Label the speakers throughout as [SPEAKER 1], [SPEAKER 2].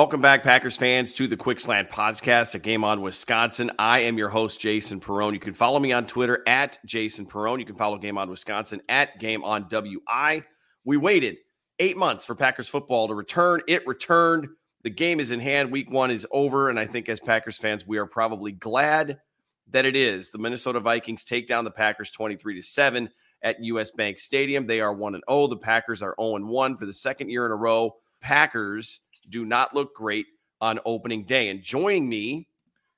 [SPEAKER 1] Welcome back, Packers fans, to the Quick Slant Podcast, a game on Wisconsin. I am your host, Jason Perrone. You can follow me on Twitter at Jason Perrone. You can follow Game On Wisconsin at Game On WI. We waited eight months for Packers football to return. It returned. The game is in hand. Week one is over. And I think as Packers fans, we are probably glad that it is. The Minnesota Vikings take down the Packers 23 to 7 at US Bank Stadium. They are 1 and 0. The Packers are 0 and 1 for the second year in a row. Packers do not look great on opening day. And joining me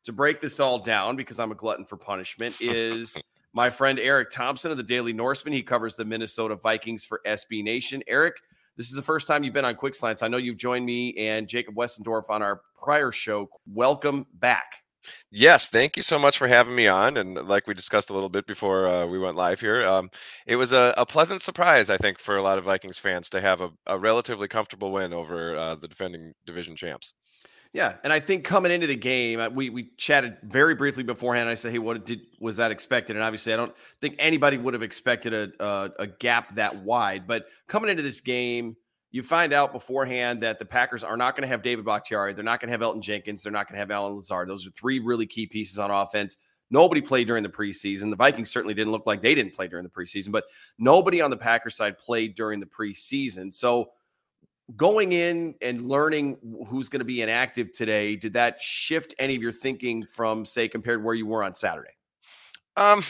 [SPEAKER 1] to break this all down, because I'm a glutton for punishment, is my friend Eric Thompson of the Daily Norseman. He covers the Minnesota Vikings for SB Nation. Eric, this is the first time you've been on Quick Slants. I know you've joined me and Jacob Westendorf on our prior show. Welcome back.
[SPEAKER 2] Yes, thank you so much for having me on. And like we discussed a little bit before uh, we went live here, um, it was a, a, pleasant surprise, I think, for a lot of Vikings fans to have a, a relatively comfortable win over uh, the defending division champs.
[SPEAKER 1] Yeah, and I think coming into the game, uh, we we chatted very briefly beforehand. I said, "Hey, what did was that expected?" And obviously, I don't think anybody would have expected a, a, a gap that wide. But coming into this game, you find out beforehand that the Packers are not going to have David Bakhtiari. They're not going to have Elgton Jenkins. They're not going to have Allen Lazard. Those are three really key pieces on offense. Nobody played during the preseason. The Vikings certainly didn't look like they didn't play during the preseason, but nobody on the Packers side played during the preseason. So going in and learning who's going to be inactive today, did that shift any of your thinking from, say, compared to where you were on Saturday?
[SPEAKER 2] Um,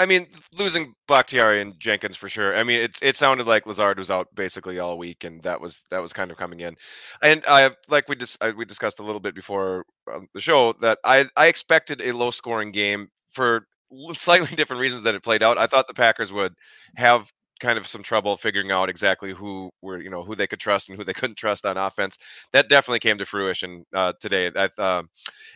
[SPEAKER 2] I mean, losing Bakhtiari and Jenkins for sure. I mean, it it sounded like Lazard was out basically all week, and that was that was kind of coming in. And I like we just we discussed a little bit before um, the show that I I expected a low scoring game for slightly different reasons that it played out. I thought the Packers would have kind of some trouble figuring out exactly who were you know who they could trust and who they couldn't trust on offense. That definitely came to fruition uh, today. I, uh,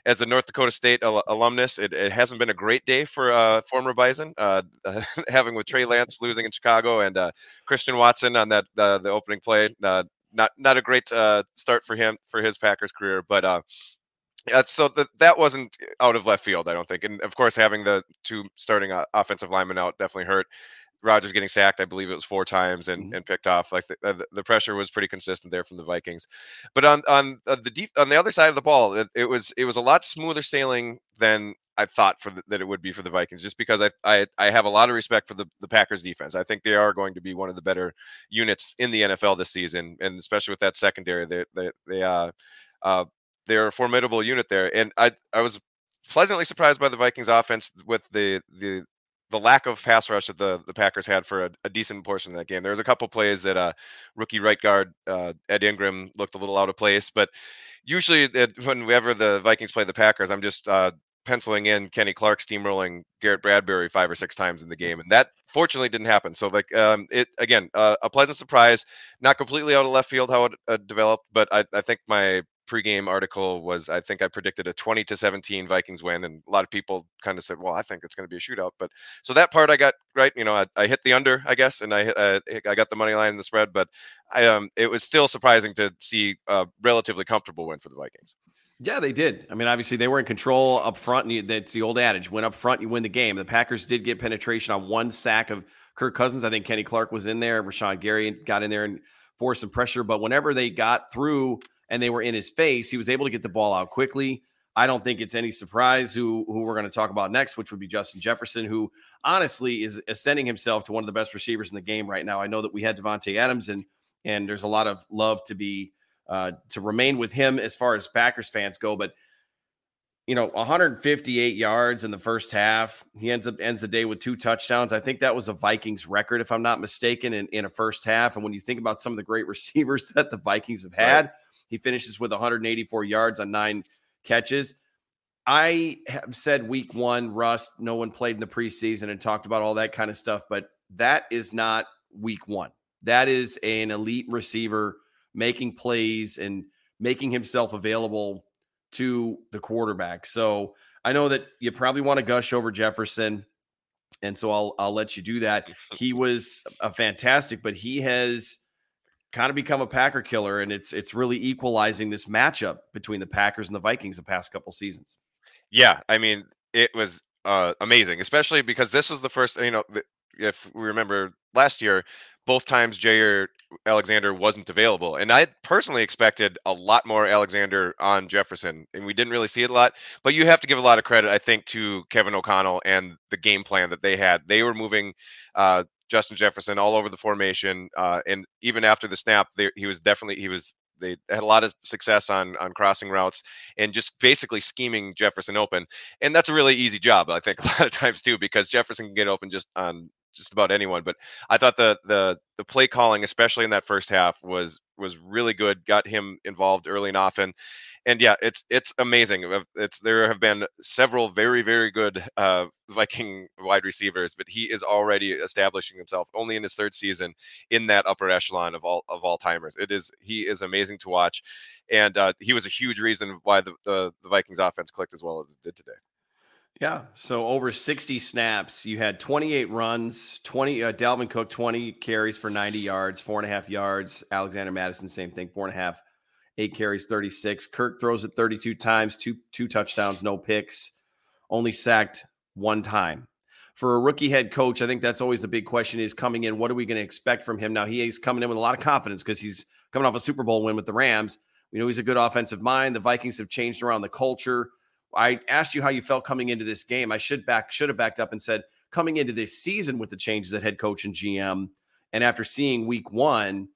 [SPEAKER 2] as a North Dakota State al- alumnus, it, it, hasn't been a great day for uh, former Bison, uh, having with Trey Lance losing in Chicago and uh, Christian Watson on that uh, the opening play. not not a great start for him for his Packers career, but. Uh, so the, that wasn't out of left field, I don't think. And of course, having the two starting uh, offensive linemen out definitely hurt. Rodgers getting sacked, I believe it was four times and, mm-hmm. and picked off. Like the, the, pressure was pretty consistent there from the Vikings. But on on uh, the deep on the other side of the ball, it, it, was it was a lot smoother sailing than I thought for the, that it would be for the Vikings. Just because I, I I have a lot of respect for the the Packers defense. I think they are going to be one of the better units in the NFL this season, and especially with that secondary, they they they uh uh they're a formidable unit there. And I I was pleasantly surprised by the Vikings offense with the the the lack of pass rush that the, the Packers had for a, a decent portion of that game. There was a couple plays that uh, rookie right guard uh, Ed Ingram looked a little out of place, but usually it, whenever the Vikings play the Packers, I'm just uh, penciling in Kenny Clark steamrolling Garrett Bradbury five or six times in the game, and that fortunately didn't happen. So like um, it again, uh, a pleasant surprise, not completely out of left field how it uh, developed, but I, I think my pregame article was I think I predicted a 20 to 17 Vikings win, and a lot of people kind of said, "Well, I think it's going to be a shootout." But so that part I got right. You know, I, I hit the under, I guess, and I uh, I got the money line in the spread, but I um it was still surprising to see a relatively comfortable win for the Vikings.
[SPEAKER 1] Yeah, they did. I mean, obviously they were in control up front, and that's the old adage: win up front, you win the game. The Packers did get penetration on one sack of Kirk Cousins. I think Kenny Clark was in there. Rashan Gary got in there and forced some pressure, but whenever they got through and they were in his face, he was able to get the ball out quickly. I don't think it's any surprise who who we're going to talk about next, which would be Justin Jefferson, who honestly is ascending himself to one of the best receivers in the game right now. I know that we had Davante Adams and and there's a lot of love to be uh, to remain with him as far as Packers fans go, but you know 158 yards in the first half. He ends up ends the day with two touchdowns. I think that was a Vikings record, if I'm not mistaken, in, in a first half. And when you think about some of the great receivers that the Vikings have had. Right he finishes with 184 yards on nine catches. I have said week one, rust, no one played in the preseason and talked about all that kind of stuff, but that is not week one. That is an elite receiver making plays and making himself available to the quarterback. So I know that you probably want to gush over Jefferson. And so I'll I'll let you do that. He was a fantastic, but he has kind of become a Packer killer, and it's it's really equalizing this matchup between the Packers and the Vikings the past couple seasons.
[SPEAKER 2] Yeah, I mean, it was uh, amazing, especially because this was the first. You know, if we remember last year, both times Jaire Alexander wasn't available. And I personally expected a lot more Alexander on Jefferson, and we didn't really see it a lot. But you have to give a lot of credit, I think, to Kevin O'Connell and the game plan that they had. They were moving uh, Justin Jefferson all over the formation, uh, and even after the snap, they, he was definitely he was they had a lot of success on on crossing routes and just basically scheming Jefferson open. And that's a really easy job, I think, a lot of times too, because Jefferson can get open just on just about anyone. But I thought the the the play calling, especially in that first half, was was really good. Got him involved early and often, and yeah, it's it's amazing. It's there have been several very very good uh, Viking wide receivers, but he is already establishing himself only in his third season in that upper echelon of all of all timers. It is he is amazing to watch, and uh, he was a huge reason why the, the the Vikings offense clicked as well as it did today.
[SPEAKER 1] Yeah. So over 60 snaps, you had 28 runs, 20, uh, Dalvin Cook, 20 carries for 90 yards, four and a half yards. Alexander Mattison, same thing, four and a half, eight carries, 36. Kirk throws it 32 times, two, two touchdowns, no picks, only sacked one time. For a rookie head coach, I think that's always the big question is coming in. What are we going to expect from him? Now, he is coming in with a lot of confidence because he's coming off a Super Bowl win with the Rams. We know he's a good offensive mind. The Vikings have changed around the culture. I asked you how you felt coming into this game. I should back should have backed up and said coming into this season with the changes at head coach and GM, and after seeing week one,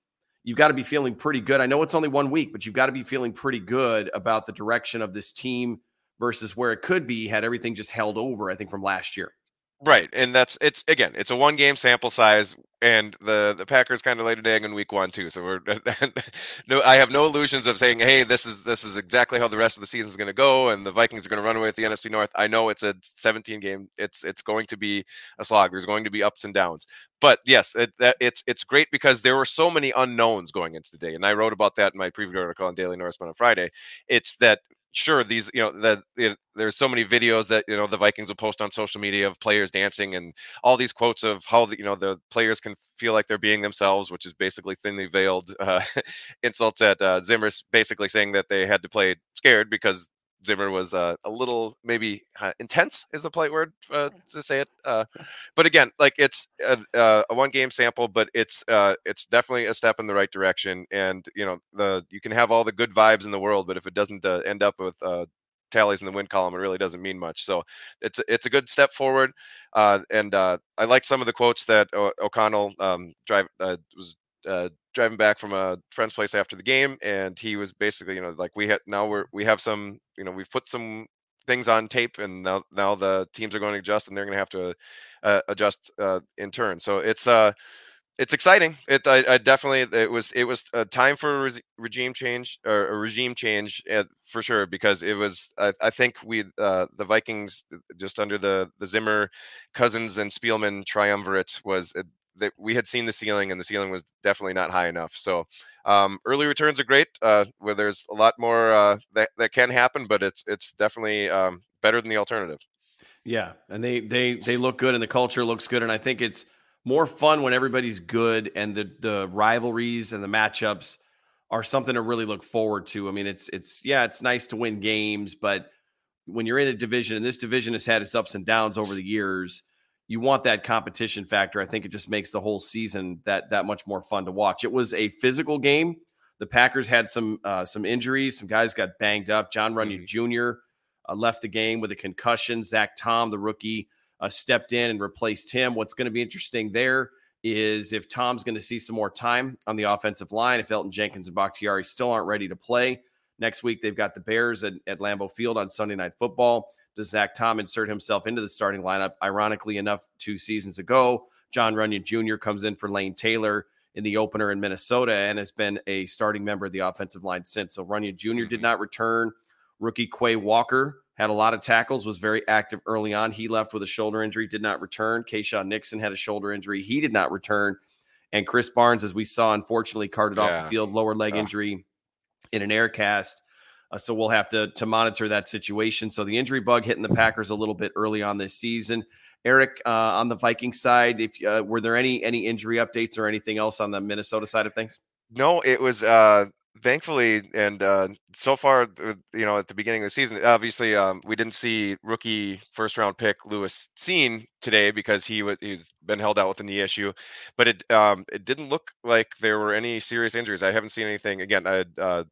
[SPEAKER 1] you've got to be feeling pretty good. I know it's only one week, but you've got to be feeling pretty good about the direction of this team versus where it could be had everything just held over. I think from last year.
[SPEAKER 2] Right, and that's it's again, it's a one game sample size, and the the Packers kind of laid an egg in week one too. So we're no, I have no illusions of saying, hey, this is this is exactly how the rest of the season is going to go, and the Vikings are going to run away with the NFC North. I know it's a 17 game, it's it's going to be a slog. There's going to be ups and downs, but yes, it, that, it's it's great because there were so many unknowns going into the day, and I wrote about that in my preview article on Daily Norseman on Friday. It's that sure these you know that you know, there's so many videos that you know the vikings will post on social media of players dancing and all these quotes of how the, you know the players can feel like they're being themselves which is basically thinly veiled uh, insults at uh, zimmer's basically saying that they had to play scared because Zimmer was uh, a little maybe uh, intense is a polite word uh, to say it. Uh, but again, like it's a, uh, a, one game sample, but it's uh, it's definitely a step in the right direction. And you know the you can have all the good vibes in the world, but if it doesn't end up with tallies in the win column, it really doesn't mean much. So it's it's a good step forward. and I like some of the quotes that o- O'Connell um, drive was uh, driving back from a friend's place after the game, and he was basically, you know, like we had now we're we have some, you know, we've put some things on tape, and now now the teams are going to adjust, and they're going to have to uh, adjust uh, in turn. So it's uh it's exciting. It I, I, definitely it was it was a time for a regime change or a regime change at, uh, for sure because it was I, I think we uh, the Vikings just under the the Zimmer Cousins and Spielman triumvirate was that we had seen the ceiling and the ceiling was definitely not high enough. So um, early returns are great, uh, where there's a lot more uh, that that can happen, but it's it's definitely um, better than the alternative.
[SPEAKER 1] Yeah, and they they they look good, and the culture looks good, and I think it's more fun when everybody's good, and the the rivalries and the matchups are something to really look forward to. I mean, it's it's yeah, it's nice to win games, but when you're in a division, and this division has had its ups and downs over the years, you want that competition factor. I think it just makes the whole season that that much more fun to watch. It was a physical game. The Packers had some uh, some injuries. Some guys got banged up. John Runyan mm-hmm. Jr. Uh, left the game with a concussion. Zach Tom, the rookie, uh, stepped in and replaced him. What's going to be interesting there is if Tom's going to see some more time on the offensive line. If Elgton Jenkins and Bakhtiari still aren't ready to play next week, they've got the Bears at, at Lambeau Field on Sunday Night Football does Zach Tom insert himself into the starting lineup? Ironically enough, two seasons ago, John Runyan Jr. comes in for Lane Taylor in the opener in Minnesota and has been a starting member of the offensive line since. So Runyan Jr. did mm-hmm. not return. Rookie Quay Walker had a lot of tackles, was very active early on. He left with a shoulder injury, did not return. Keisean Nixon had a shoulder injury. He did not return. And Krys Barnes, as we saw, unfortunately carted yeah. off the field, lower leg injury in an air cast. Uh, so we'll have to to monitor that situation. So the injury bug hitting the Packers a little bit early on this season. Eric, uh, on the Viking side, if uh, were there any any injury updates or anything else on the Minnesota side of things?
[SPEAKER 2] No, it was uh, thankfully, and uh, so far, you know, at the beginning of the season, obviously, um, we didn't see rookie first round pick Lewis Cine today because he was he's been held out with a knee issue, but it um, it didn't look like there were any serious injuries. I haven't seen anything. Again, I uh,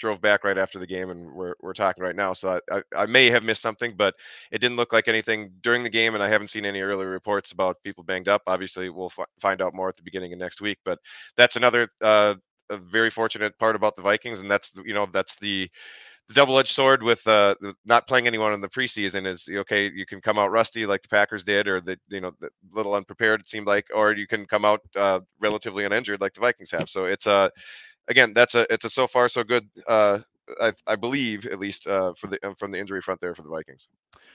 [SPEAKER 2] drove back right after the game, and we're we're talking right now, so I, I, I may have missed something, but it didn't look like anything during the game, and I haven't seen any early reports about people banged up. Obviously, we'll f- find out more at the beginning of next week, but that's another uh, a very fortunate part about the Vikings, and that's you know that's the the double-edged sword with uh, not playing anyone in the preseason is okay. You can come out rusty like the Packers did, or the you know the little unprepared it seemed like, or you can come out uh, relatively uninjured like the Vikings have. So it's a again that's a it's a so far so good. Uh, I, I believe at least uh, for the from the injury front there for the Vikings.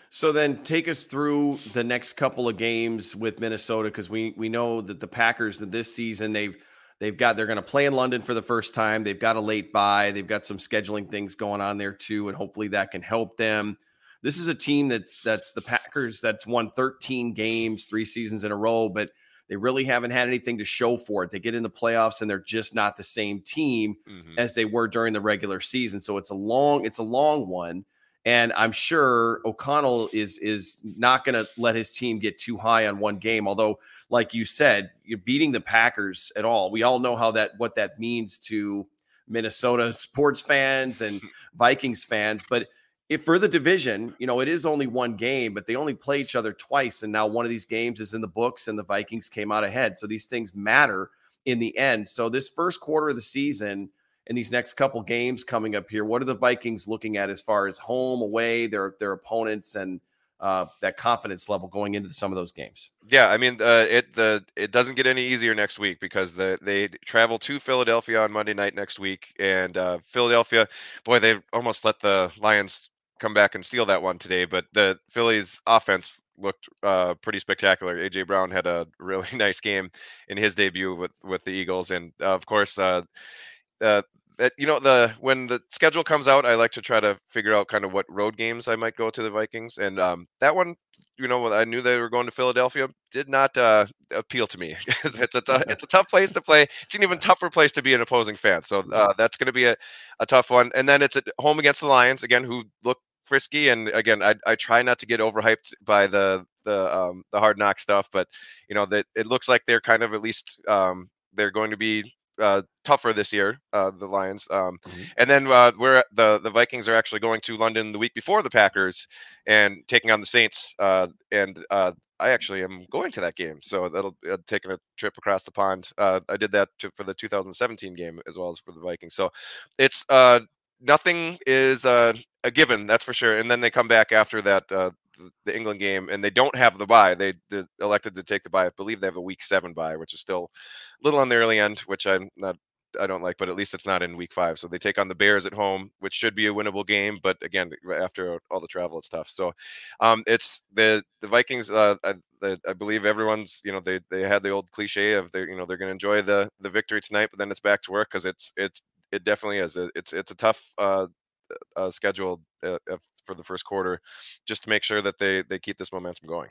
[SPEAKER 1] So then take us through the next couple of games with Minnesota because we we know that the Packers that this season they've They've got they're going to play in London for the first time. They've got a late bye. They've got some scheduling things going on there too, and hopefully that can help them. This is a team that's that's the Packers that's won 13 games, three seasons in a row, but they really haven't had anything to show for it. They get in the playoffs and they're just not the same team mm-hmm. as they were during the regular season. So it's a long it's a long one. And I'm sure O'Connell is is not going to let his team get too high on one game. Although, like you said, you're beating the Packers at all. We all know how that what that means to Minnesota sports fans and Vikings fans. But if for the division, you know, it is only one game, but they only play each other twice, and now one of these games is in the books, and the Vikings came out ahead. So these things matter in the end. So this first quarter of the season and these next couple games coming up here. What are the Vikings looking at as far as home, away, their their opponents, and uh, that confidence level going into some of those games?
[SPEAKER 2] Yeah, I mean, uh, it the it doesn't get any easier next week because the they travel to Philadelphia on Monday night next week, and uh, Philadelphia, boy, they almost let the Lions come back and steal that one today. But the Phillies offense looked uh, pretty spectacular. AJ Brown had a really nice game in his debut with with the Eagles, and uh, of course, uh, uh, that you know the when the schedule comes out, I like to try to figure out kind of what road games I might go to the Vikings, and um, that one, you know, I knew they were going to Philadelphia, did not uh, appeal to me. it's a t- it's a tough place to play. It's an even tougher place to be an opposing fan. So uh, that's going to be a, a tough one. And then it's at home against the Lions again, who look frisky. And again, I, I try not to get overhyped by the the um, the hard knock stuff, but you know that it looks like they're kind of at least um, they're going to be uh, tougher this year, uh, the Lions. Um, mm-hmm. And then uh, we're the the Vikings are actually going to London the week before the Packers and taking on the Saints. Uh, and uh, I actually am going to that game, so that'll uh, taking a trip across the pond. Uh, I did that to, for the 2017 game as well as for the Vikings. So it's uh, nothing is uh, a given, that's for sure. And then they come back after that uh, the England game, and they don't have the bye. They, elected to take the bye. I believe they have a week seven bye, which is still a little on the early end, which I'm not. I don't like, but at least it's not in week five. So they take on the Bears at home, which should be a winnable game. But again, after all the travel, it's tough. So um, it's the the Vikings. Uh, I, the, I believe everyone's you know they they had the old cliche of they you know they're going to enjoy the the victory tonight, but then it's back to work because it's it's it definitely is. It's it's a tough uh, uh, schedule uh, for the first quarter, just to make sure that they they keep this momentum going.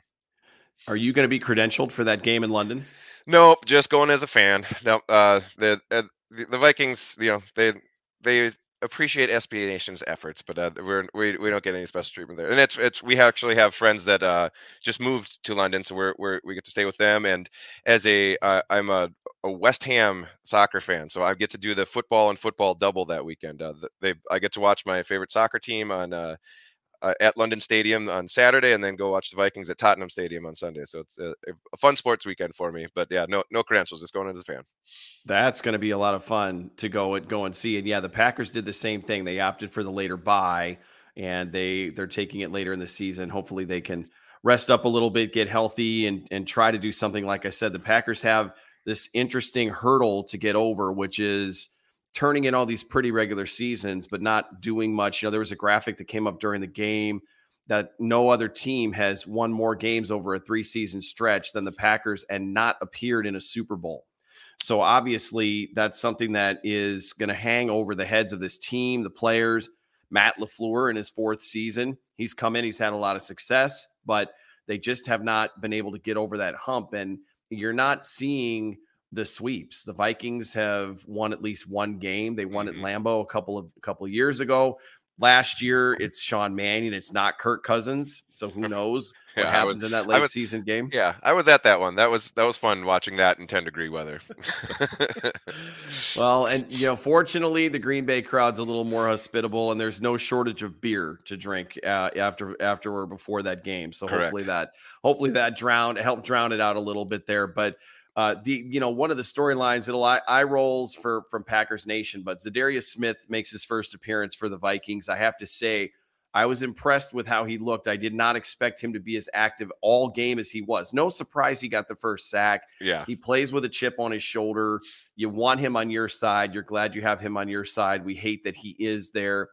[SPEAKER 1] Are you going to be credentialed for that game in London?
[SPEAKER 2] Nope, just going as a fan. No, uh, the, uh, the the Vikings, you know, they they appreciate SB Nation's efforts, but uh, we're we, we don't get any special treatment there. And it's it's we actually have friends that uh, just moved to London, so we're, we're we get to stay with them. And as a uh, a, a West Ham soccer fan, so I get to do the football and football double that weekend. Uh, they I get to watch my favorite soccer team on uh, at London Stadium on Saturday, and then go watch the Vikings at Tottenham Stadium on Sunday. So it's a, a fun sports weekend for me. But yeah, no no credentials, just going as a fan.
[SPEAKER 1] That's going to be a lot of fun to go and go and see. And yeah, the Packers did the same thing. They opted for the later bye, and they they're taking it later in the season. Hopefully, they can rest up a little bit, get healthy, and and try to do something. Like I said, the Packers have this interesting hurdle to get over, which is turning in all these pretty regular seasons, but not doing much. You know, there was a graphic that came up during the game that no other team has won more games over a three season stretch than the Packers and not appeared in a Super Bowl. So obviously, that's something that is going to hang over the heads of this team, the players. Matt LaFleur in his fourth season, he's come in, he's had a lot of success, but they just have not been able to get over that hump. And you're not seeing the sweeps. The Vikings have won at least one game. They won
[SPEAKER 2] Mhm.
[SPEAKER 1] at Lambeau a couple of a couple of years ago. Last year, it's Sean Mannion. It's not Kirk Cousins. So who knows what
[SPEAKER 2] Yeah,
[SPEAKER 1] happens
[SPEAKER 2] was-
[SPEAKER 1] in that late
[SPEAKER 2] was-
[SPEAKER 1] season game?
[SPEAKER 2] Yeah, I was at that one. That was that was fun watching that in 10 degree weather.
[SPEAKER 1] Well, and you know, fortunately, the Green Bay crowd's a little more hospitable, and there's no shortage of beer to drink uh, after after or before that game. So
[SPEAKER 2] Correct.
[SPEAKER 1] hopefully that hopefully that drowned helped drown it out a little bit there. But uh, the you know one of the storylines that eye, eye rolls for from Packers Nation, but Za'Darius Smith makes his first appearance for the Vikings. I have to say. I was impressed with how he looked. I did not expect him to be as active all game as he was. No surprise he got the first sack.
[SPEAKER 2] yeah.
[SPEAKER 1] He plays with a chip on his shoulder. You want him on your side. You're glad you have him on your side. We hate that he is there.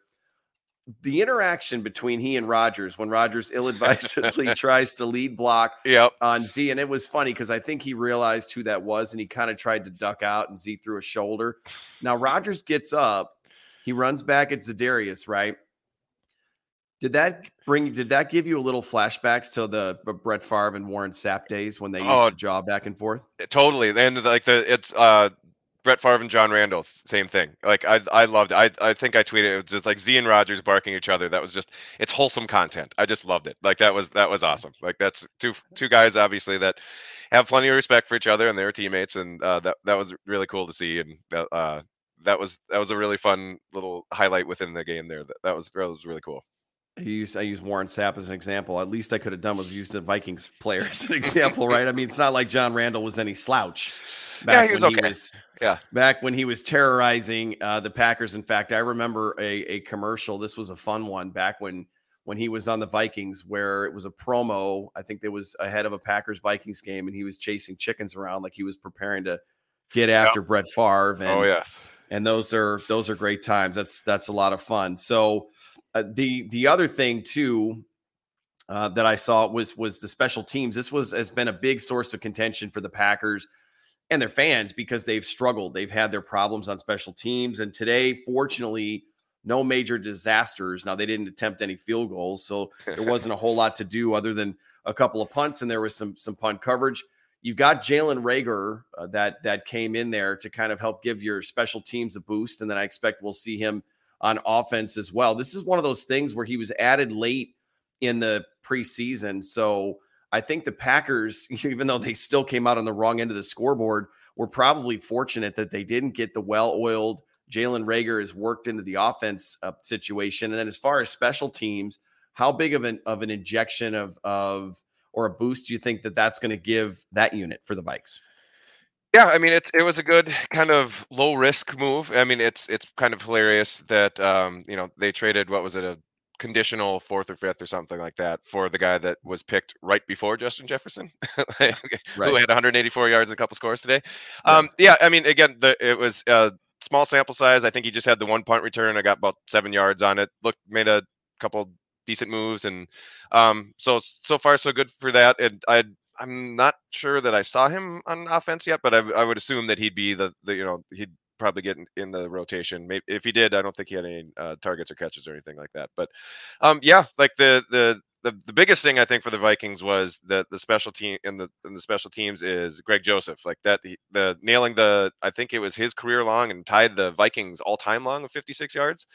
[SPEAKER 1] The interaction between he and Rodgers when Rodgers ill advisedly tries to lead block
[SPEAKER 2] Yep.
[SPEAKER 1] on Z, and it was funny because I think he realized who that was and he kind of tried to duck out and Z threw a shoulder. Now Rodgers gets up, he runs back at Za'Darius, right? Did that bring? Did that give you a little flashbacks to the Brett Favre and Warren Sapp days when they used
[SPEAKER 2] Oh.
[SPEAKER 1] to jaw back and forth?
[SPEAKER 2] Totally. And like the it's uh Brett Favre and John Randle, same thing. Like I, I loved. It. I, I think I tweeted it was just like Z and Rodgers barking each other. That was just, it's wholesome content. I just loved it. Like that was that was awesome. Like that's two two guys obviously that have plenty of respect for each other and their teammates, and uh, that that was really cool to see. And that, uh, that was that was a really fun little highlight within the game there. That that was that was really cool.
[SPEAKER 1] I use I use Warren Sapp as an example. At least I could have done was use the Vikings player as an example, right? I mean, it's not like John Randle was any slouch.
[SPEAKER 2] Yeah, he was
[SPEAKER 1] when
[SPEAKER 2] okay.
[SPEAKER 1] was
[SPEAKER 2] Yeah.
[SPEAKER 1] back when he was terrorizing uh, the Packers. In fact, I remember a, a commercial. This was a fun one back when when he was on the Vikings, where it was a promo. I think there was ahead of a Packers Vikings game, and he was chasing chickens around like he was preparing to get after Brett Favre. And,
[SPEAKER 2] oh yes.
[SPEAKER 1] and those are those are great times. That's that's a lot of fun. So uh, the the other thing too uh, that I saw was was the special teams. This was has been a big source of contention for the Packers and their fans because they've struggled. They've had their problems on special teams, and today, fortunately, no major disasters. Now they didn't attempt any field goals, so there wasn't a whole lot to do other than a couple of punts, and there was some some punt coverage. You've got Jalen Reagor uh, that that came in there to kind of help give your special teams a boost, and then I expect we'll see him on offense as well. This is one of those things where he was added late in the preseason, so I think the Packers, even though they still came out on the wrong end of the scoreboard, were probably fortunate that they didn't get the well-oiled Jalen Reagor has worked into the offense uh, situation. And then as far as special teams, how big of an of an injection of of or a boost do you think that that's going to give that unit for the Vikes?
[SPEAKER 2] Yeah, I mean it. It was a good kind of low risk move. I mean it's it's kind of hilarious that um, you know they traded what was it a conditional fourth or fifth or something like that for the guy that was picked right before Justin Jefferson, who
[SPEAKER 1] Right.
[SPEAKER 2] had 184 yards and a couple scores today. Um, yeah, I mean again the it was a small sample size. I think he just had the one punt return. I got about seven yards on it. Looked made a couple decent moves and um, so so far so good for that. And I I'm not sure that I saw him on offense yet, but I, I would assume that he'd be the, the you know he'd probably get in, in the rotation. Maybe if he did, I don't think he had any uh, targets or catches or anything like that. But um, yeah, like the the the, the biggest thing I think for the Vikings was that the special team and the and the special teams is Greg Joseph like that he- the nailing the I think it was his career long and tied the Vikings all time long of 56 yards.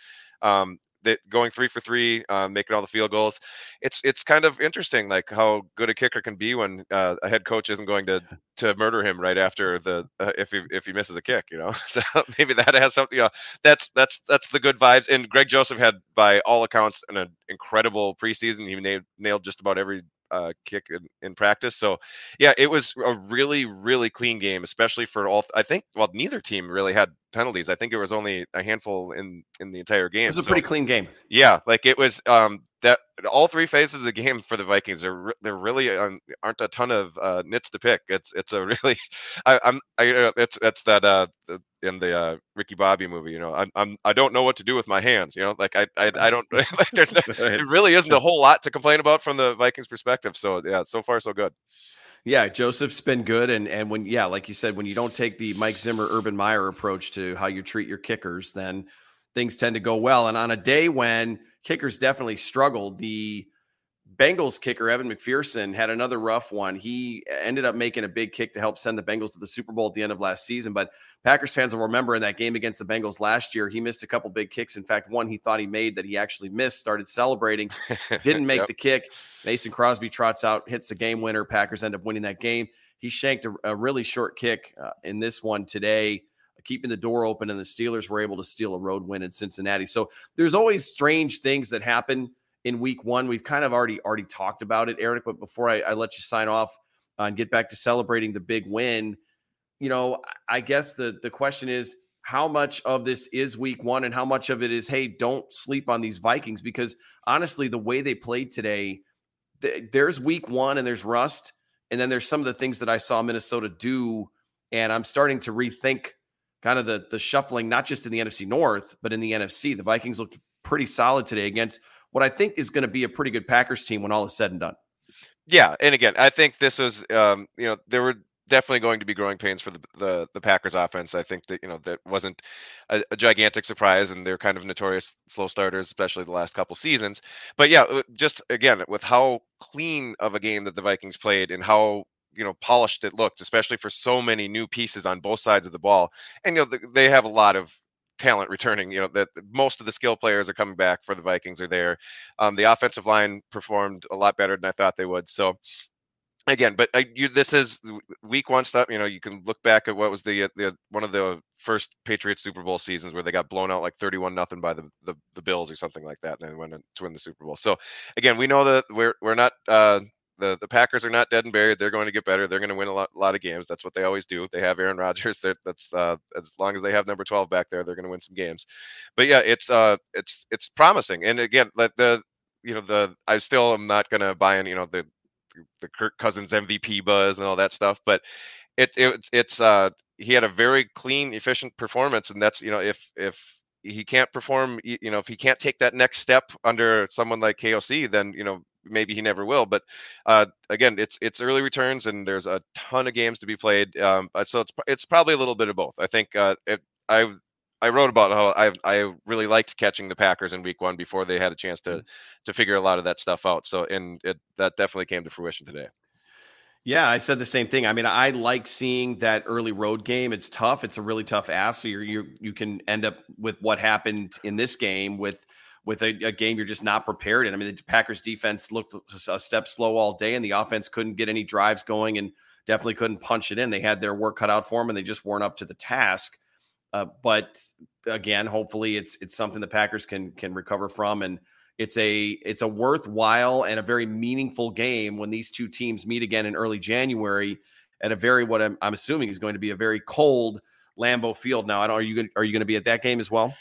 [SPEAKER 2] Um, that going three for three, uh, making all the field goals. It's it's kind of interesting, like how good a kicker can be when uh, a head coach isn't going to to murder him right after the uh, if he if he misses a kick, you know. So maybe that has something. You know, that's that's that's the good vibes. And Greg Joseph had, by all accounts, an incredible preseason. He nailed, nailed just about every uh, kick in, in practice. So yeah, it was a really really clean game, especially for all. I think well, neither team really had penalties. I think it was only a handful in in the entire game.
[SPEAKER 1] It was a
[SPEAKER 2] So-
[SPEAKER 1] pretty clean game.
[SPEAKER 2] yeah, like it was um that all three phases of the game for the Vikings are re- there really um, aren't a ton of uh, nits to pick. It's it's a really I, I'm I it's it's that uh in the uh, Ricky Bobby movie. You know, I'm, I'm I don't know what to do with my hands. You know, like I I, I don't like there's no, it really isn't a whole lot to complain about from the Vikings perspective. So yeah, so far so good.
[SPEAKER 1] Yeah, Joseph's been good, and and when yeah, like you said, when you don't take the Mike Zimmer, Urban Meyer approach to how you treat your kickers, then things tend to go well. And on a day when kickers definitely struggled, the Bengals kicker Evan McPherson had another rough one. He ended up making a big kick to help send the Bengals to the Super Bowl at the end of last season. But Packers fans will remember in that game against the Bengals last year, he missed a couple big kicks. In fact, one he thought he made that he actually missed, started celebrating, didn't make yep. the kick. Mason Crosby trots out, hits the game winner. Packers end up winning that game. He shanked a, a really short kick uh, in this one today keeping the door open, and the Steelers were able to steal a road win in Cincinnati. So there's always strange things that happen in week one. We've kind of already already talked about it, Eric. But before I, I let you sign off and get back to celebrating the big win, you know, I guess the the question is how much of this is week one and how much of it is hey don't sleep on these vikings because honestly the way they played today th- there's week one and there's rust and then there's some of the things that i saw minnesota do and i'm starting to rethink kind of the the shuffling not just in the nfc north but in the nfc the vikings looked pretty solid today against what I think is going to be a pretty good Packers team when all is said and done.
[SPEAKER 2] Yeah, and again, I think this was, um, you know, there were definitely going to be growing pains for the, the, the Packers offense. I think that you know that wasn't a, a, gigantic surprise, and they're kind of notorious slow starters, especially the last couple seasons. But yeah, uh, just again with how clean of a game that the Vikings played and how you know polished it looked, especially for so many new pieces on both sides of the ball, and you know they have a lot of talent returning. You know that most of the skill players are coming back for the Vikings are there. Um, the offensive line performed a lot better than I thought they would. So again, but uh, you, this is week one stuff. You know, you can look back at what was the, uh, the one of the first Patriots Super Bowl seasons where they got blown out like thirty-one nothing by the, the, the Bills or something like that, and then went to win the Super Bowl. So again, we know that we're we're not uh, the the Packers are not dead and buried. They're going to get better. They're going to win a lot, lot of games. That's what they always do. They have Aaron Rodgers. They're, that's uh, as long as they have number twelve back there, they're going to win some games. But yeah, it's uh, it's it's promising. And again, like the you know the I still am not going to buy in. You know the the Kirk Cousins MVP buzz and all that stuff. But it, it it's uh he had a very clean, efficient performance, and that's you know if if he can't perform, you know, if he can't take that next step under someone like KOC, then you know maybe he never will. But uh, again, it's it's early returns, and there's a ton of games to be played. Um, uh, so it's it's probably a little bit of both. I think uh, it, I I wrote about how I I really liked catching the Packers in Week One before they had a chance to mm. to figure a lot of that stuff out. So and it that definitely came to fruition today.
[SPEAKER 1] Yeah, I said the same thing. I mean, I like seeing that early road game. It's tough. It's a really tough ass. So you you you can end up with what happened in this game with with a, a, game you're just not prepared in. I mean, the Packers defense looked a step slow all day, and the offense couldn't get any drives going, and definitely couldn't punch it in. They had their work cut out for them, and they just weren't up to the task. Uh, but again, hopefully, it's it's something the Packers can can recover from, and it's a it's a worthwhile and a very meaningful game when these two teams meet again in early January at a very what I'm, I'm assuming is going to be a very cold Lambeau Field. Now, I don't. Are you are you going to be at that game as well?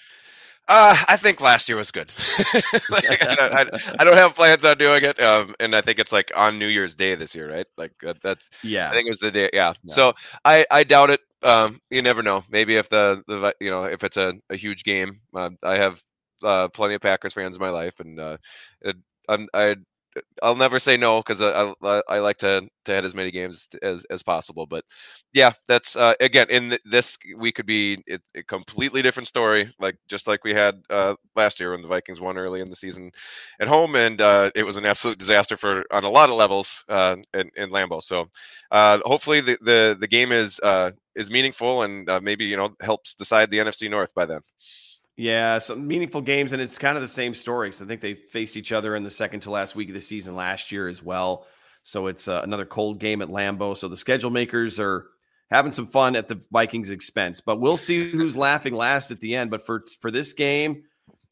[SPEAKER 2] Uh, I think last year was good. like, I, I, I, don't have plans on doing it, um, and I think it's like on New Year's Day this year, right? Like uh, that's yeah. I think it was the day. Yeah. No. So I I doubt it. Um, you never know. Maybe if the the you know if it's a, a huge game, uh, I have uh, plenty of Packers fans in my life, and uh, it, I'm I I'll never say no because I, I, I like to to hit as many games as as possible. But yeah, that's uh, again in this we could be a, completely different story, like just like we had uh, last year when the Vikings won early in the season at home, and uh, it was an absolute disaster for on a lot of levels uh, in, in Lambeau. So uh, hopefully the, the the game is uh, is meaningful and maybe you know helps decide the NFC North by then.
[SPEAKER 1] Yeah, some meaningful games, and it's kind of the same story. So I think they faced each other in the second to last week of the season last year as well. So it's uh, another cold game at Lambeau. So the schedule makers are having some fun at the Vikings' expense. But we'll see who's laughing last at the end. But for for this game,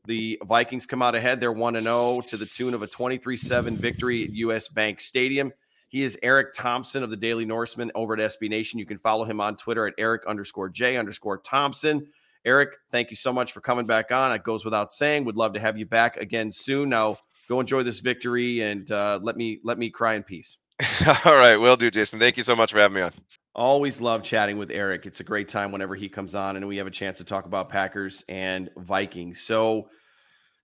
[SPEAKER 1] the Vikings come out ahead. They're one and zero oh to the tune of a twenty three seven victory at U.S. Bank Stadium. He is Eric Thompson of the Daily Norseman over at SB Nation. You can follow him on Twitter at Eric underscore J underscore Thompson. Eric, thank you so much for coming back on. It goes without saying. Would love to have you back again soon. Now go enjoy this victory and uh, let me let me cry in peace.
[SPEAKER 2] All right, will do, Jason. Thank you so much for having me on.
[SPEAKER 1] Always love chatting with Eric. It's a great time whenever he comes on and we have a chance to talk about Packers and Vikings. So,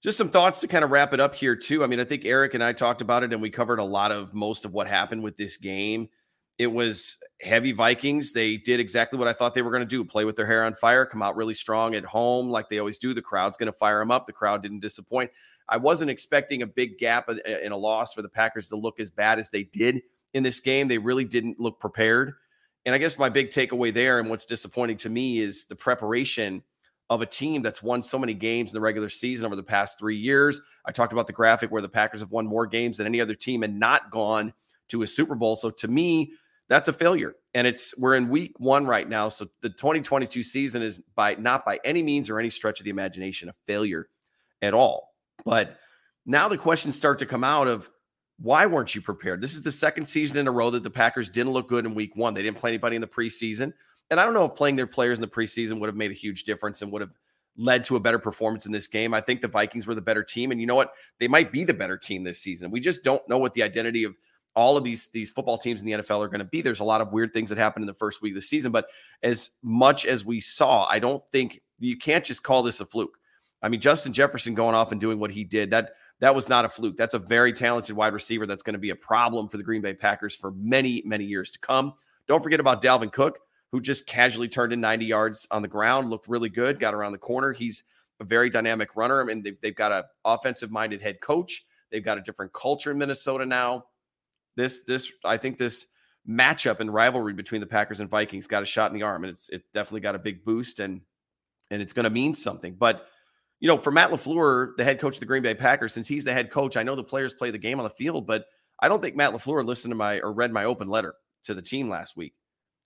[SPEAKER 1] just some thoughts to kind of wrap it up here, too. I mean, I think Eric and I talked about it and we covered a lot of most of what happened with this game it was heavy Vikings. They did exactly what I thought they were going to do play with their hair on fire, come out really strong at home, like they always do. The crowd's going to fire them up. The crowd didn't disappoint. I wasn't expecting a big gap uh, in a loss for the Packers to look as bad as they did in this game. They really didn't look prepared. And I guess my big takeaway there and what's disappointing to me is the preparation of a team that's won so many games in the regular season over the past three years. I talked about the graphic where the Packers have won more games than any other team and not gone to a Super Bowl. So to me, that's a failure. And it's we're in week one right now. So the 2022 season is by not by any means or any stretch of the imagination a failure at all. But now the questions start to come out of why weren't you prepared? This is the second season in a row that the Packers didn't look good in week one. They didn't play anybody in the preseason. And I don't know if playing their players in the preseason would have made a huge difference and would have led to a better performance in this game. I think the Vikings were the better team. And you know what? They might be the better team this season. We just don't know what the identity of all of these these football teams in the NFL are going to be. There's a lot of weird things that happen in the first week of the season, but as much as we saw, I don't think you can't just call this a fluke. I mean, Justin Jefferson going off and doing what he did that that was not a fluke. That's a very talented wide receiver that's going to be a problem for the Green Bay Packers for many many years to come. Don't forget about Dalvin Cook, who just casually turned in 90 yards on the ground, looked really good, got around the corner. He's a very dynamic runner. I mean, they've, they've got an offensive minded head coach. They've got a different culture in Minnesota now this this I think this matchup and rivalry between the Packers and Vikings got a shot in the arm, and it's it definitely got a big boost, and and it's going to mean something. But you know, for Matt LaFleur, the head coach of the Green Bay Packers, since he's the head coach, I know the players play the game on the field, but I don't think Matt LaFleur listened to my or read my open letter to the team last week.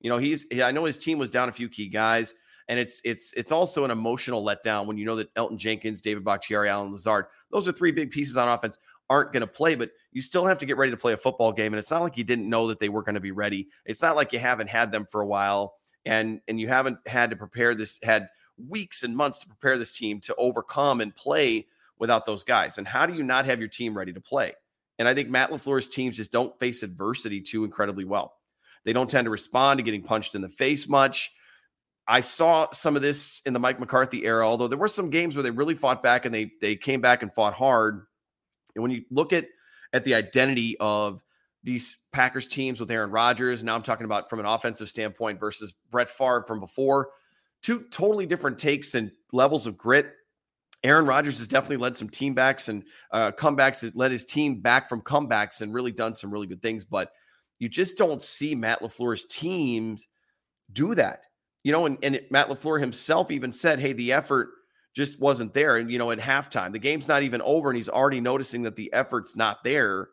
[SPEAKER 1] You know, he's I know his team was down a few key guys, and it's it's it's also an emotional letdown when you know that Elgton Jenkins, David Bakhtiari, Allen Lazard, those are three big pieces on offense aren't going to play, but you still have to get ready to play a football game. And it's not like you didn't know that they were going to be ready. It's not like you haven't had them for a while and and you haven't had to prepare this had weeks and months to prepare this team to overcome and play without those guys. And how do you not have your team ready to play? And I think Matt LaFleur's teams just don't face adversity too incredibly well. They don't tend to respond to getting punched in the face much. I saw some of this in the Mike McCarthy era, although there were some games where they really fought back and they they came back and fought hard. And when you look at at the identity of these Packers teams with Aaron Rodgers, now I'm talking about from an offensive standpoint versus Brett Favre from before, two totally different takes and levels of grit. Aaron Rodgers has definitely led some team backs and uh, comebacks, led his team back from comebacks and really done some really good things. But you just don't see Matt LaFleur's teams do that. You know, and, and Matt LaFleur himself even said, hey, the effort – just wasn't there. And you know, at halftime, the game's not even over, and he's already noticing that the effort's not there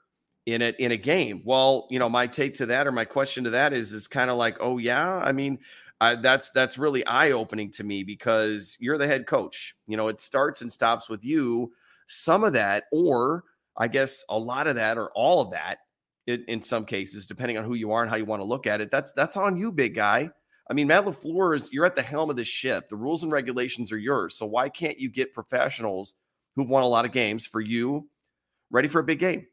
[SPEAKER 1] in it in a game. Well, you know, my take to that or my question to that is is kind of like, oh yeah, I mean, I, that's that's really eye opening to me because you're the head coach. You know, it starts and stops with you. Some of that, or I guess a lot of that, or all of that, in, in some cases, depending on who you are and how you want to look at it, that's that's on you, big guy. I mean, Matt LaFleur is you're at the helm of the ship. The rules and regulations are yours. So why can't you get professionals who've won a lot of games for you ready for a big game?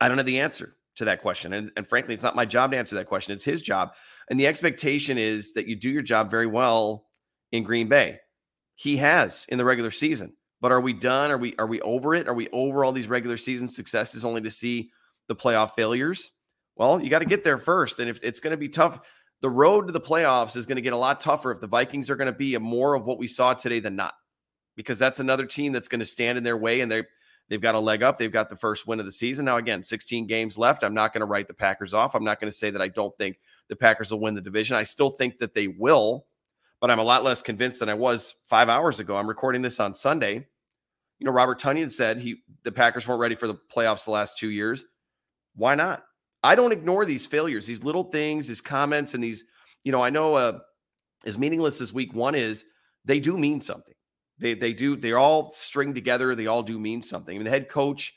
[SPEAKER 1] I don't have the answer to that question. And, and frankly, it's not my job to answer that question. It's his job. And the expectation is that you do your job very well in Green Bay. He has in the regular season. But are we done? Are we are we over it? Are we over all these regular season successes only to see the playoff failures? Well, you got to get there first. And if it's going to be tough, the road to the playoffs is going to get a lot tougher if the Vikings are going to be a more of what we saw today than not, because that's another team that's going to stand in their way and they they've got a leg up. They've got the first win of the season. Now, again, 16 games left. I'm not going to write the Packers off. I'm not going to say that I don't think the Packers will win the division. I still think that they will, but I'm a lot less convinced than I was five hours ago. I'm recording this on Sunday. You know, Robert Tonyan said he the Packers weren't ready for the playoffs the last two years. Why not? I don't ignore these failures, these little things, these comments, and these, you know, I know uh, as meaningless as week one is, they do mean something. They, they do, they're all string together. They all do mean something. I mean, the head coach,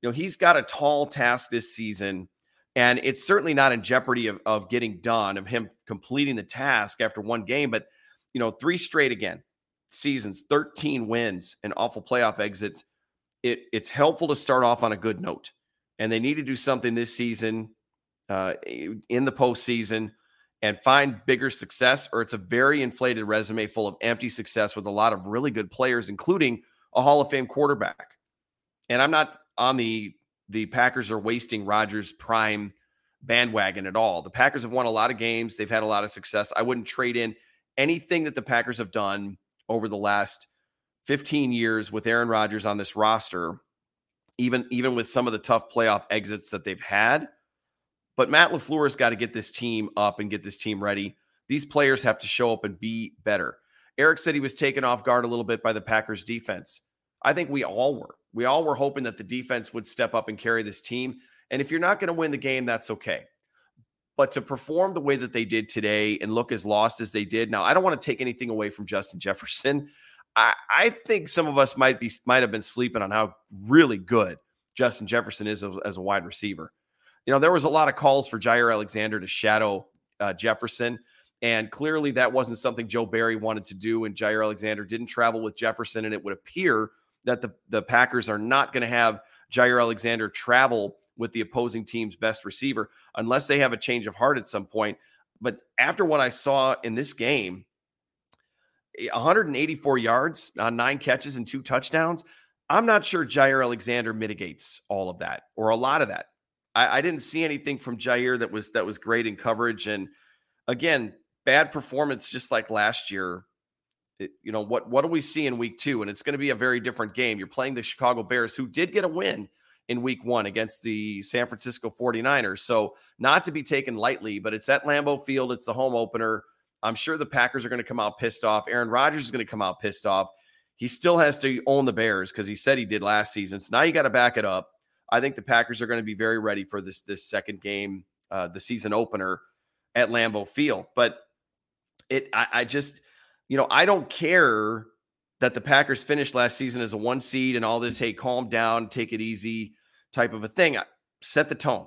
[SPEAKER 1] you know, he's got a tall task this season, and it's certainly not in jeopardy of, of getting done, of him completing the task after one game. But, you know, three straight again seasons, 13 wins, and awful playoff exits. It, it's helpful to start off on a good note and they need to do something this season uh, in the postseason and find bigger success, or it's a very inflated resume full of empty success with a lot of really good players, including a Hall of Fame quarterback. And I'm not on the the Packers are wasting Rodgers' prime bandwagon at all. The Packers have won a lot of games, they've had a lot of success. I wouldn't trade in anything that the Packers have done over the last 15 years with Aaron Rodgers on this roster, even even with some of the tough playoff exits that they've had. But Matt LaFleur's got to get this team up and get this team ready. These players have to show up and be better. Eric said he was taken off guard a little bit by the Packers defense. I think we all were. We all were hoping that the defense would step up and carry this team. And if you're not going to win the game, that's okay. But to perform the way that they did today and look as lost as they did, now I don't want to take anything away from Justin Jefferson. I, think some of us might be might have been sleeping on how really good Justin Jefferson is as, as a wide receiver. You know, there was a lot of calls for Jaire Alexander to shadow uh, Jefferson. And clearly, that wasn't something Joe Barry wanted to do. And Jaire Alexander didn't travel with Jefferson. And it would appear that the, the Packers are not going to have Jaire Alexander travel with the opposing team's best receiver unless they have a change of heart at some point. But after what I saw in this game, Eh, 184 yards on nine catches and two touchdowns. I'm not sure Jaire Alexander mitigates all of that or a lot of that. I, I didn't see anything from Jaire that was that was great in coverage. And again, bad performance just like last year. It, you know what what do we see in week two? And it's going to be a very different game. You're playing the Chicago Bears, who did get a win in week one against the San Francisco 49ers. So not to be taken lightly, but it's at Lambeau Field. It's the home opener. I'm sure the Packers are going to come out pissed off. Aaron Rodgers is going to come out pissed off. He still has to own the Bears because he said he did last season. So now you got to back it up. I think the Packers are going to be very ready for this this second game, uh, the season opener at Lambeau Field. But it, I, I just, you know, I don't care that the Packers finished last season as a one seed and all this. Hey, calm down, take it easy, type of a thing. Set the tone.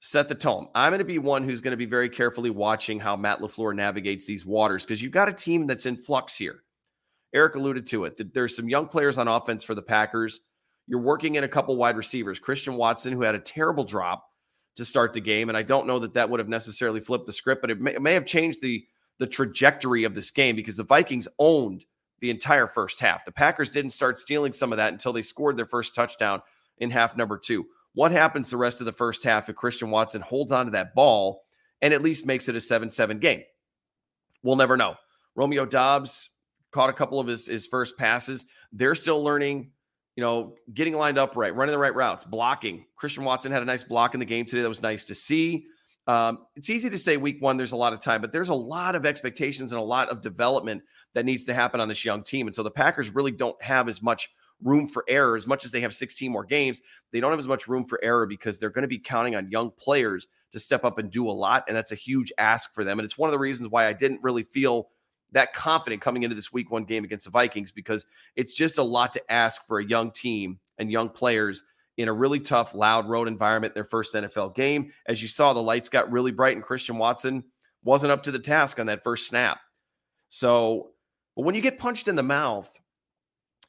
[SPEAKER 1] Set the tone. I'm going to be one who's going to be very carefully watching how Matt LaFleur navigates these waters because you've got a team that's in flux here. Eric alluded to it. There's some young players on offense for the Packers. You're working in a couple wide receivers. Christian Watson, who had a terrible drop to start the game, and I don't know that that would have necessarily flipped the script, but it may, it may have changed the the trajectory of this game because the Vikings owned the entire first half. The Packers didn't start stealing some of that until they scored their first touchdown in half number two. What happens the rest of the first half if Christian Watson holds on to that ball and at least makes it a 7 7 game? We'll never know. Romeo Doubs caught a couple of his, his first passes. They're still learning you know, getting lined up right, running the right routes, blocking. Christian Watson had a nice block in the game today. That was nice to see. Um, it's easy to say week one, there's a lot of time, but there's a lot of expectations and a lot of development that needs to happen on this young team. And so the Packers really don't have as much room for error as much as they have 16 more games. They don't have as much room for error because they're going to be counting on young players to step up and do a lot. And that's a huge ask for them. And it's one of the reasons why I didn't really feel that confident coming into this week one game against the Vikings because it's just a lot to ask for a young team and young players in a really tough, loud road environment, their first NFL game. As you saw, the lights got really bright and Christian Watson wasn't up to the task on that first snap. So, but when you get punched in the mouth,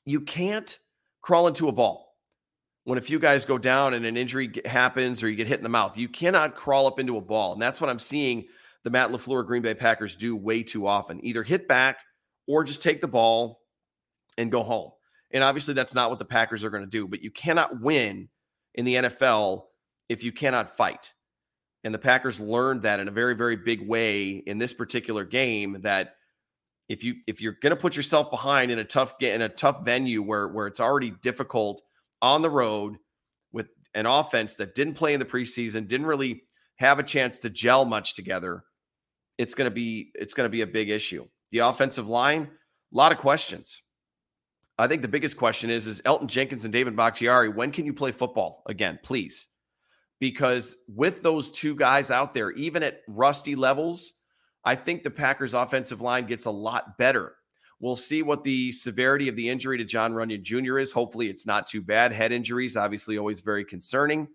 [SPEAKER 1] you can't crawl into a ball. When a few guys go down and an injury happens or you get hit in the mouth, you cannot crawl up into a ball. And that's what I'm seeing the Matt LaFleur Green Bay Packers do way too often. Either hit back or just take the ball and go home. And obviously, that's not what the Packers are going to do, but you cannot win in the NFL if you cannot fight. And the Packers learned that in a very, very big way in this particular game that if you if you're going to put yourself behind in a tough in a tough venue where where it's already difficult on the road with an offense that didn't play in the preseason, didn't really have a chance to gel much together, it's going to be it's going to be a big issue. The offensive line, a lot of questions. I think the biggest question is is Elgton Jenkins and David Bakhtiari, when can you play football again, please? Because with those two guys out there, even at rusty levels, I think the Packers offensive line gets a lot better. We'll see what the severity of the injury to Jon Runyan Jr. is. Hopefully, it's not too bad. Head injuries, obviously, always very concerning.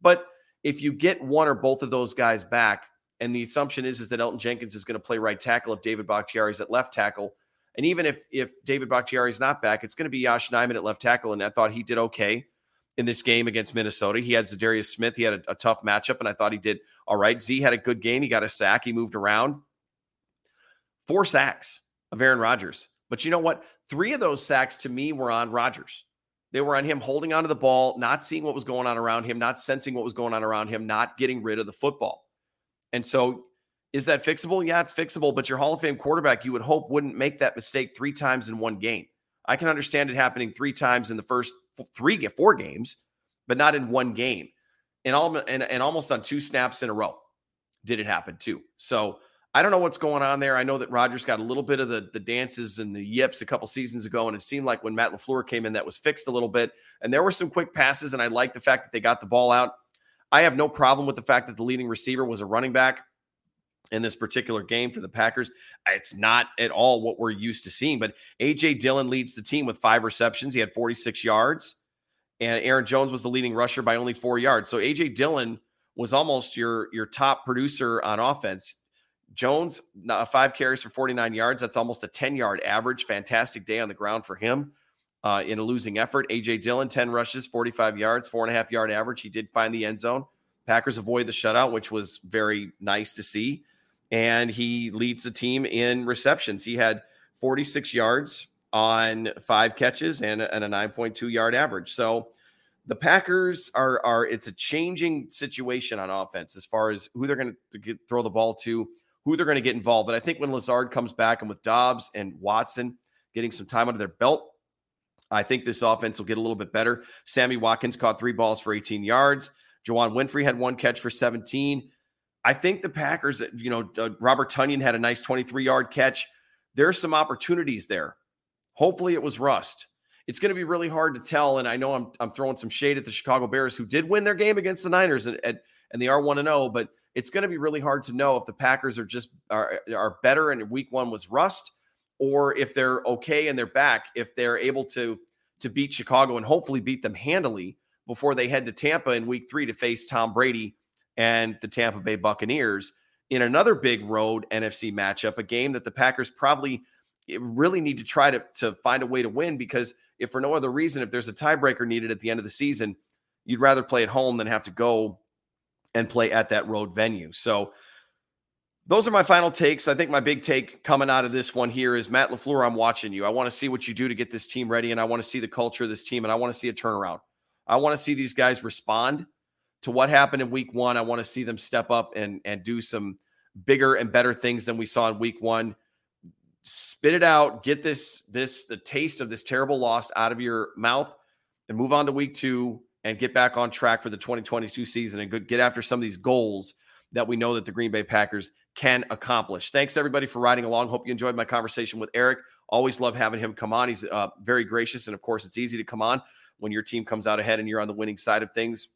[SPEAKER 1] But if you get one or both of those guys back, and the assumption is, is that Elgton Jenkins is going to play right tackle if David Bakhtiari is at left tackle. And even if if David Bakhtiari is not back, it's going to be Yosh Nijman at left tackle. And I thought he did okay in this game against Minnesota. He had Za'Darius Smith. He had a, a tough matchup, and I thought he did all right. Z had a good game. He got a sack. He moved around. Four sacks of Aaron Rodgers. But you know what? Three of those sacks to me were on Rodgers. They were on him holding onto the ball, not seeing what was going on around him, not sensing what was going on around him, not getting rid of the football. And so, is that fixable? Yeah, it's fixable. But your Hall of Fame quarterback, you would hope, wouldn't make that mistake three times in one game. I can understand it happening three times in the first three, four games, but not in one game. And, all, and, and almost on two snaps in a row did it happen too. So I don't know what's going on there. I know that Rodgers got a little bit of the, the dances and the yips a couple seasons ago, and it seemed like when Matt LaFleur came in, that was fixed a little bit. And there were some quick passes, and I like the fact that they got the ball out. I have no problem with the fact that the leading receiver was a running back in this particular game for the Packers. It's not at all what we're used to seeing, but AJ Dillon leads the team with five receptions. He had 46 yards, and Aaron Jones was the leading rusher by only four yards. So AJ Dillon was almost your your top producer on offense. Jones, five carries for 49 yards. That's almost a 10 yard average. Fantastic day on the ground for him uh, in a losing effort. AJ Dillon, 10 rushes, 45 yards, four and a half yard average. He did find the end zone. Packers avoid the shutout, which was very nice to see. And he leads the team in receptions. He had 46 yards on five catches and, and a 9.2 yard average. So, the Packers are are it's a changing situation on offense as far as who they're going to throw the ball to, who they're going to get involved. But I think when Lazard comes back and with Doubs and Watson getting some time under their belt, I think this offense will get a little bit better. Sammy Watkins caught three balls for 18 yards. Juwann Winfree had one catch for 17. I think the Packers, you know, uh, Robert Tonyan had a nice 23 yard catch. There's some opportunities there. Hopefully it was rust it's going to be really hard to tell. And I know I'm, I'm throwing some shade at the Chicago Bears, who did win their game against the Niners, and, and, and they are one and zero. Oh, but it's going to be really hard to know if the Packers are just are, are better and Week One was rust, or if they're okay and they're back. If they're able to to beat Chicago and hopefully beat them handily before they head to Tampa in Week Three to face Tom Brady and the Tampa Bay Buccaneers in another big road NFC matchup, a game that the Packers probably eh, really need to try to, to find a way to win because if for no other reason, if there's a tiebreaker needed at the end of the season, you'd rather play at home than have to go and play at that road venue. So those are my final takes. I think my big take coming out of this one here is Matt LaFleur, I'm watching you. I want to see what you do to get this team ready, and I want to see the culture of this team, and I want to see a turnaround. I want to see these guys respond to what happened in week one. I want to see them step up and and do some bigger and better things than we saw in week one spit it out, get this this the taste of this terrible loss out of your mouth, and move on to week two and get back on track for the 2022 season and get after some of these goals that we know that the Green Bay Packers can accomplish. Thanks everybody for riding along. Hope you enjoyed my conversation with Eric. Always love having him come on. He's uh, very gracious, and of course, it's easy to come on when your team comes out ahead and you're on the winning side of things.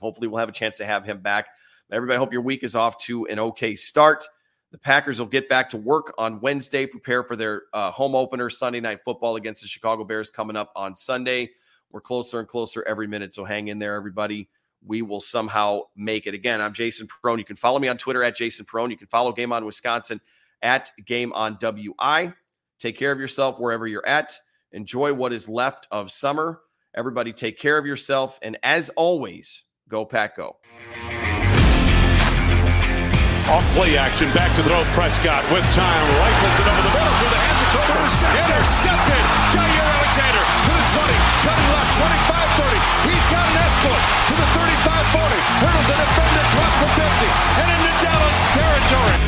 [SPEAKER 1] Hopefully, we'll have a chance to have him back. Everybody, hope your week is off to an okay start. The Packers will get back to work on Wednesday, prepare for their uh, home opener Sunday night football against the Chicago Bears coming up on Sunday. We're closer and closer every minute, so hang in there, everybody. We will somehow make it. Again, I'm Jason Perone. You can follow me on Twitter at Jason Perone. You can follow Game On Wisconsin at Game On WI. Take care of yourself wherever you're at. Enjoy what is left of summer. Everybody, take care of yourself. And as always, Go Pack Go.
[SPEAKER 3] Off play action, back to throw. Prescott with time, rifles it over the middle through the hands of Cooper. Intercepted. Intercepted. Jaire Alexander to the 20, cutting left, 25 30. He's got an escort to the 35 40. Hurdles a defender across the 50 and into Dallas territory.